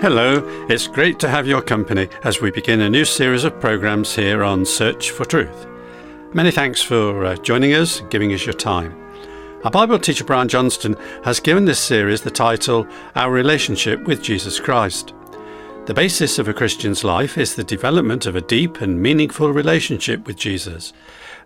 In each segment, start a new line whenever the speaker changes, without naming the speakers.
Hello, it's great to have your company as we begin a new series of programs here on Search for Truth. Many thanks for uh, joining us, giving us your time. Our Bible teacher Brian Johnston has given this series the title Our Relationship with Jesus Christ. The basis of a Christian's life is the development of a deep and meaningful relationship with Jesus.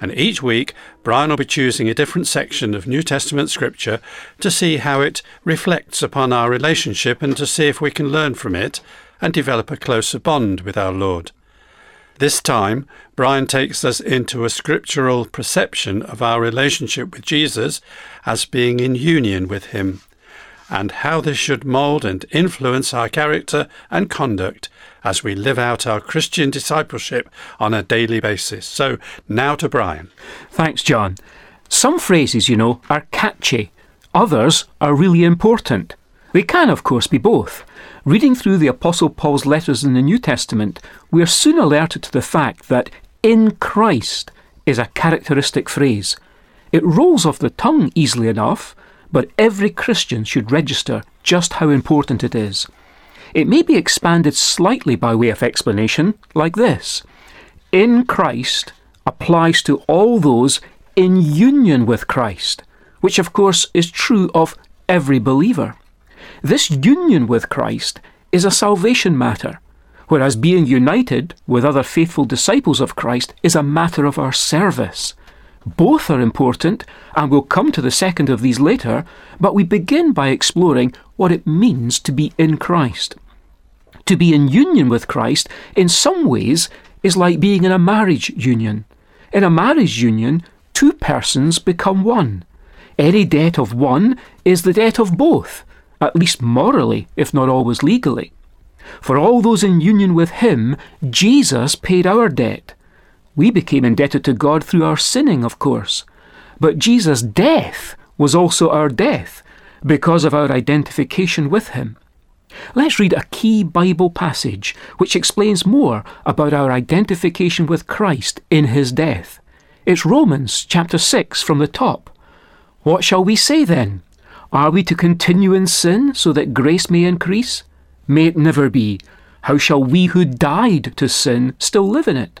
And each week, Brian will be choosing a different section of New Testament scripture to see how it reflects upon our relationship and to see if we can learn from it and develop a closer bond with our Lord. This time, Brian takes us into a scriptural perception of our relationship with Jesus as being in union with Him, and how this should mould and influence our character and conduct as we live out our Christian discipleship on a daily basis. So, now to Brian.
Thanks, John. Some phrases, you know, are catchy, others are really important. They can, of course, be both. Reading through the Apostle Paul's letters in the New Testament, we are soon alerted to the fact that in Christ is a characteristic phrase. It rolls off the tongue easily enough, but every Christian should register just how important it is. It may be expanded slightly by way of explanation, like this In Christ applies to all those in union with Christ, which of course is true of every believer. This union with Christ is a salvation matter, whereas being united with other faithful disciples of Christ is a matter of our service. Both are important, and we'll come to the second of these later, but we begin by exploring what it means to be in Christ. To be in union with Christ, in some ways, is like being in a marriage union. In a marriage union, two persons become one. Any debt of one is the debt of both, at least morally, if not always legally. For all those in union with Him, Jesus paid our debt. We became indebted to God through our sinning, of course. But Jesus' death was also our death because of our identification with Him. Let's read a key Bible passage which explains more about our identification with Christ in His death. It's Romans chapter 6 from the top. What shall we say then? Are we to continue in sin so that grace may increase? May it never be. How shall we who died to sin still live in it?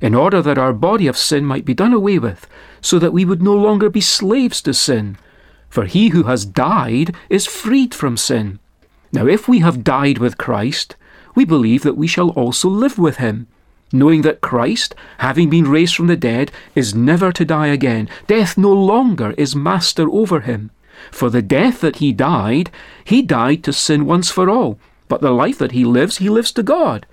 in order that our body of sin might be done away with, so that we would no longer be slaves to sin. For he who has died is freed from sin. Now, if we have died with Christ, we believe that we shall also live with him, knowing that Christ, having been raised from the dead, is never to die again. Death no longer is master over him. For the death that he died, he died to sin once for all, but the life that he lives, he lives to God.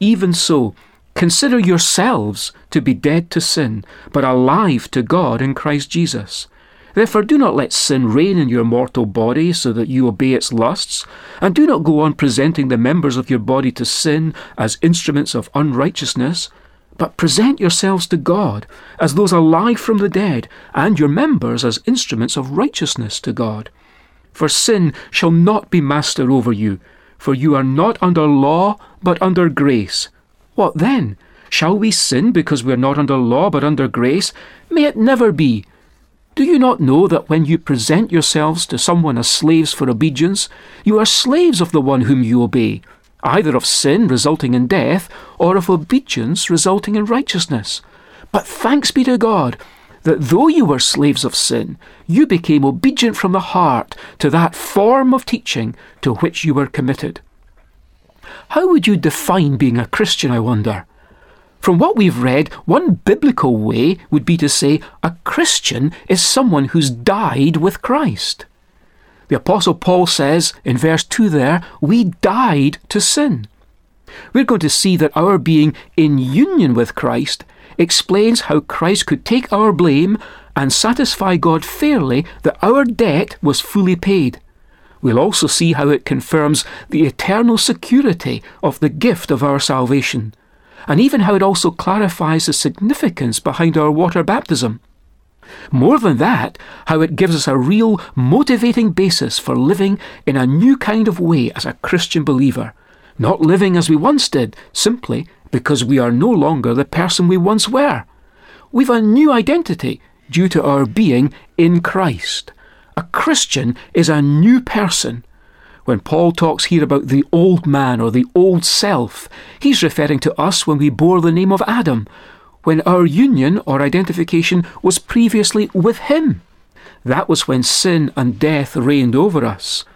Even so, Consider yourselves to be dead to sin, but alive to God in Christ Jesus. Therefore, do not let sin reign in your mortal body so that you obey its lusts, and do not go on presenting the members of your body to sin as instruments of unrighteousness, but present yourselves to God as those alive from the dead, and your members as instruments of righteousness to God. For sin shall not be master over you, for you are not under law, but under grace. What then? Shall we sin because we are not under law but under grace? May it never be. Do you not know that when you present yourselves to someone as slaves for obedience, you are slaves of the one whom you obey, either of sin resulting in death, or of obedience resulting in righteousness? But thanks be to God that though you were slaves of sin, you became obedient from the heart to that form of teaching to which you were committed. How would you define being a Christian, I wonder? From what we've read, one biblical way would be to say a Christian is someone who's died with Christ. The Apostle Paul says in verse 2 there, we died to sin. We're going to see that our being in union with Christ explains how Christ could take our blame and satisfy God fairly that our debt was fully paid. We'll also see how it confirms the eternal security of the gift of our salvation, and even how it also clarifies the significance behind our water baptism. More than that, how it gives us a real motivating basis for living in a new kind of way as a Christian believer, not living as we once did, simply because we are no longer the person we once were. We've a new identity due to our being in Christ. A Christian is a new person. When Paul talks here about the old man or the old self, he's referring to us when we bore the name of Adam, when our union or identification was previously with Him. That was when sin and death reigned over us.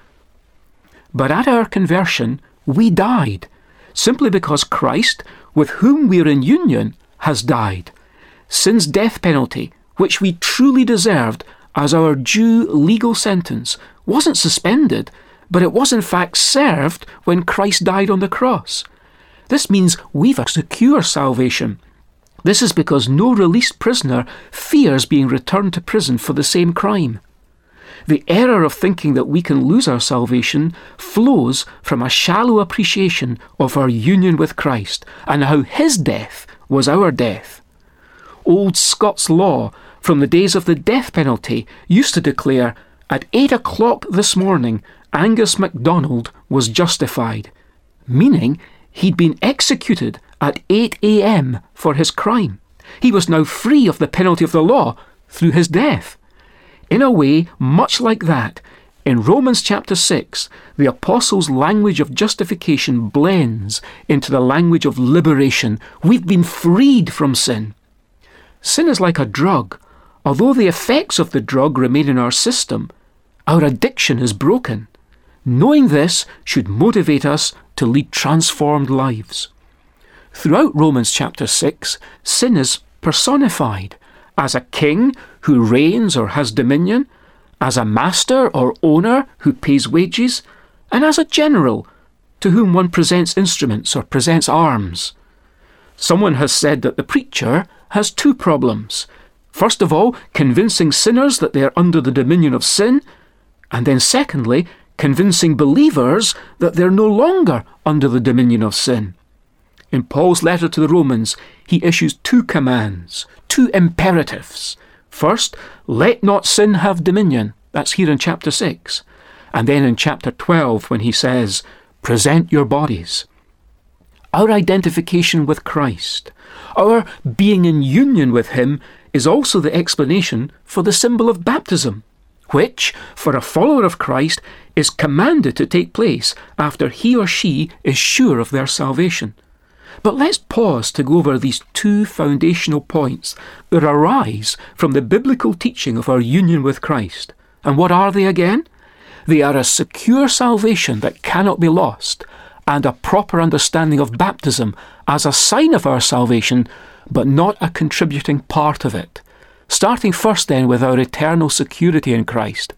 But at our conversion, we died, simply because Christ, with whom we are in union, has died. Sin's death penalty, which we truly deserved as our due legal sentence, wasn't suspended, but it was in fact served when Christ died on the cross. This means we've a secure salvation this is because no released prisoner fears being returned to prison for the same crime. The error of thinking that we can lose our salvation flows from a shallow appreciation of our union with Christ and how his death was our death. Old Scots law from the days of the death penalty used to declare at eight o'clock this morning Angus MacDonald was justified, meaning he'd been executed at 8 a.m. for his crime. He was now free of the penalty of the law through his death. In a way, much like that, in Romans chapter 6, the apostles' language of justification blends into the language of liberation. We've been freed from sin. Sin is like a drug. Although the effects of the drug remain in our system, our addiction is broken. Knowing this should motivate us to lead transformed lives. Throughout Romans chapter 6, sin is personified as a king who reigns or has dominion, as a master or owner who pays wages, and as a general to whom one presents instruments or presents arms. Someone has said that the preacher has two problems. First of all, convincing sinners that they are under the dominion of sin, and then secondly, convincing believers that they're no longer under the dominion of sin. In Paul's letter to the Romans, he issues two commands, two imperatives. First, let not sin have dominion. That's here in chapter 6. And then in chapter 12, when he says, present your bodies. Our identification with Christ, our being in union with Him, is also the explanation for the symbol of baptism, which, for a follower of Christ, is commanded to take place after he or she is sure of their salvation. But let's pause to go over these two foundational points that arise from the biblical teaching of our union with Christ. And what are they again? They are a secure salvation that cannot be lost, and a proper understanding of baptism as a sign of our salvation, but not a contributing part of it. Starting first then with our eternal security in Christ.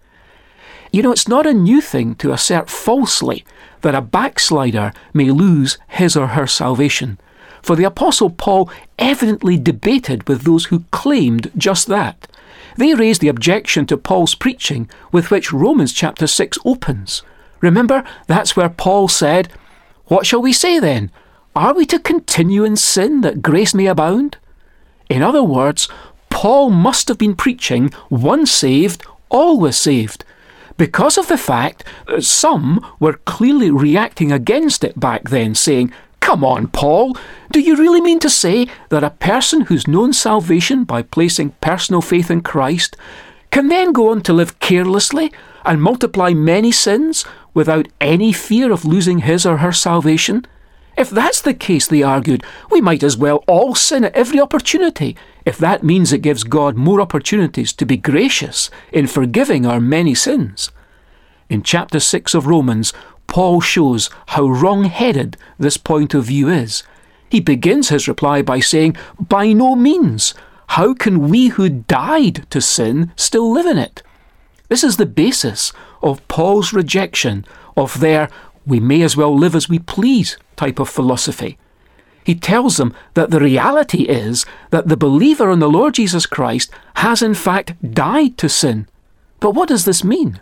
You know, it's not a new thing to assert falsely that a backslider may lose his or her salvation. For the Apostle Paul evidently debated with those who claimed just that. They raised the objection to Paul's preaching with which Romans chapter 6 opens. Remember, that's where Paul said, What shall we say then? Are we to continue in sin that grace may abound? In other words, Paul must have been preaching once saved, always saved, because of the fact that some were clearly reacting against it back then, saying, Come on, Paul, do you really mean to say that a person who's known salvation by placing personal faith in Christ can then go on to live carelessly and multiply many sins without any fear of losing his or her salvation? If that's the case, they argued, we might as well all sin at every opportunity, if that means it gives God more opportunities to be gracious in forgiving our many sins. In chapter 6 of Romans, Paul shows how wrong headed this point of view is. He begins his reply by saying, By no means. How can we who died to sin still live in it? This is the basis of Paul's rejection of their we may as well live as we please type of philosophy. He tells them that the reality is that the believer in the Lord Jesus Christ has in fact died to sin. But what does this mean?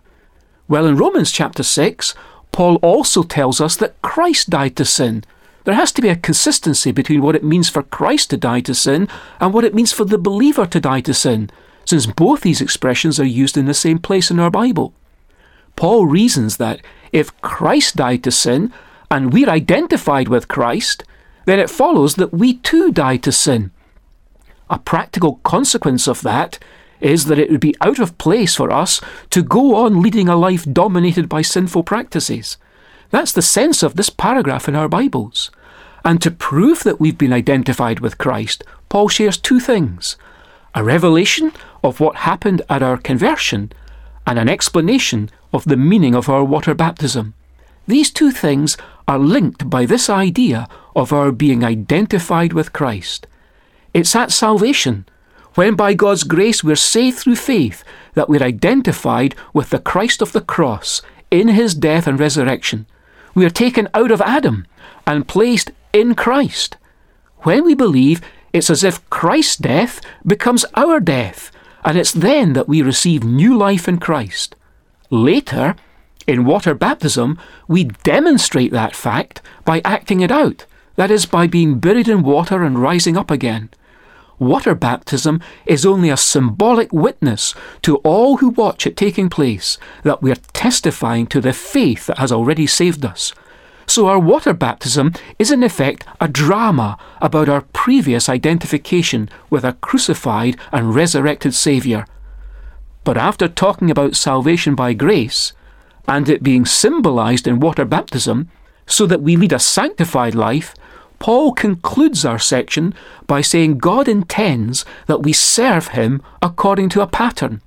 Well, in Romans chapter 6, Paul also tells us that Christ died to sin. There has to be a consistency between what it means for Christ to die to sin and what it means for the believer to die to sin, since both these expressions are used in the same place in our Bible. Paul reasons that if Christ died to sin and we're identified with Christ, then it follows that we too die to sin. A practical consequence of that is that it would be out of place for us to go on leading a life dominated by sinful practices. That's the sense of this paragraph in our Bibles. And to prove that we've been identified with Christ, Paul shares two things a revelation of what happened at our conversion, and an explanation of the meaning of our water baptism. These two things are linked by this idea of our being identified with Christ. It's at salvation, when by God's grace we're saved through faith, that we're identified with the Christ of the cross in his death and resurrection. We are taken out of Adam and placed in Christ. When we believe, it's as if Christ's death becomes our death, and it's then that we receive new life in Christ. Later, in water baptism, we demonstrate that fact by acting it out, that is, by being buried in water and rising up again. Water baptism is only a symbolic witness to all who watch it taking place that we are testifying to the faith that has already saved us. So, our water baptism is in effect a drama about our previous identification with a crucified and resurrected Saviour. But after talking about salvation by grace, and it being symbolized in water baptism, so that we lead a sanctified life, Paul concludes our section by saying God intends that we serve him according to a pattern.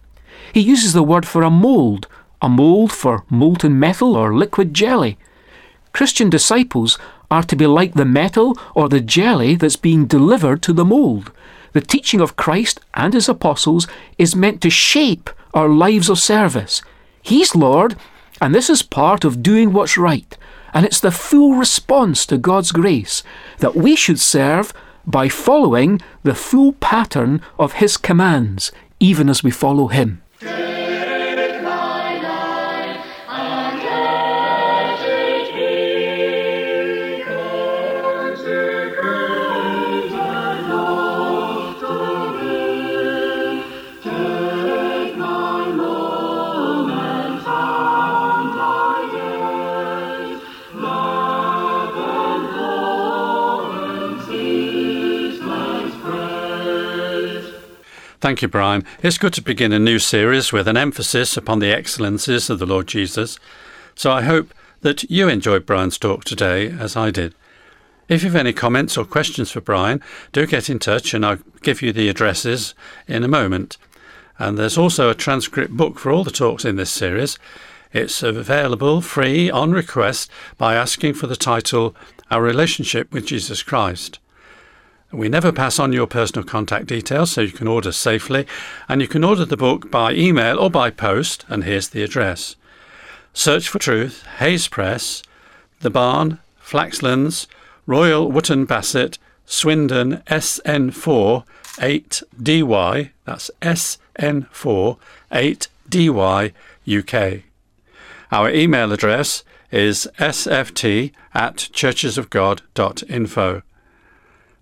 He uses the word for a mould, a mould for molten metal or liquid jelly. Christian disciples are to be like the metal or the jelly that's being delivered to the mould. The teaching of Christ and his apostles is meant to shape our lives of service. He's Lord, and this is part of doing what's right. And it's the full response to God's grace that we should serve by following the full pattern of His commands, even as we follow Him.
Thank you, Brian. It's good to begin a new series with an emphasis upon the excellences of the Lord Jesus. So I hope that you enjoyed Brian's talk today as I did. If you've any comments or questions for Brian, do get in touch and I'll give you the addresses in a moment. And there's also a transcript book for all the talks in this series. It's available free on request by asking for the title Our Relationship with Jesus Christ. We never pass on your personal contact details, so you can order safely, and you can order the book by email or by post, and here's the address. Search for Truth, Hayes Press, The Barn, Flaxlands, Royal Wootton Bassett, Swindon, SN4 8DY, that's SN4 8DY, UK. Our email address is sft at churchesofgod.info.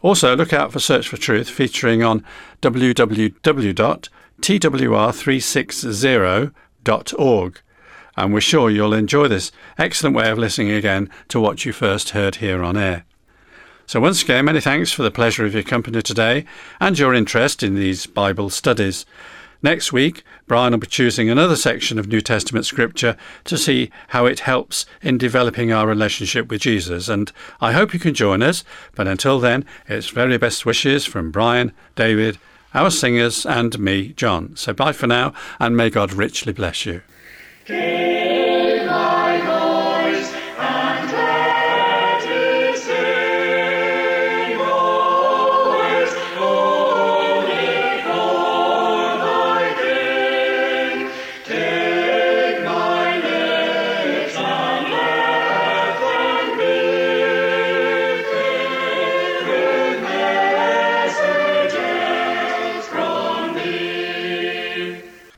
Also, look out for Search for Truth featuring on www.twr360.org. And we're sure you'll enjoy this excellent way of listening again to what you first heard here on air. So, once again, many thanks for the pleasure of your company today and your interest in these Bible studies. Next week, Brian will be choosing another section of New Testament scripture to see how it helps in developing our relationship with Jesus. And I hope you can join us. But until then, it's very best wishes from Brian, David, our singers, and me, John. So bye for now, and may God richly bless you.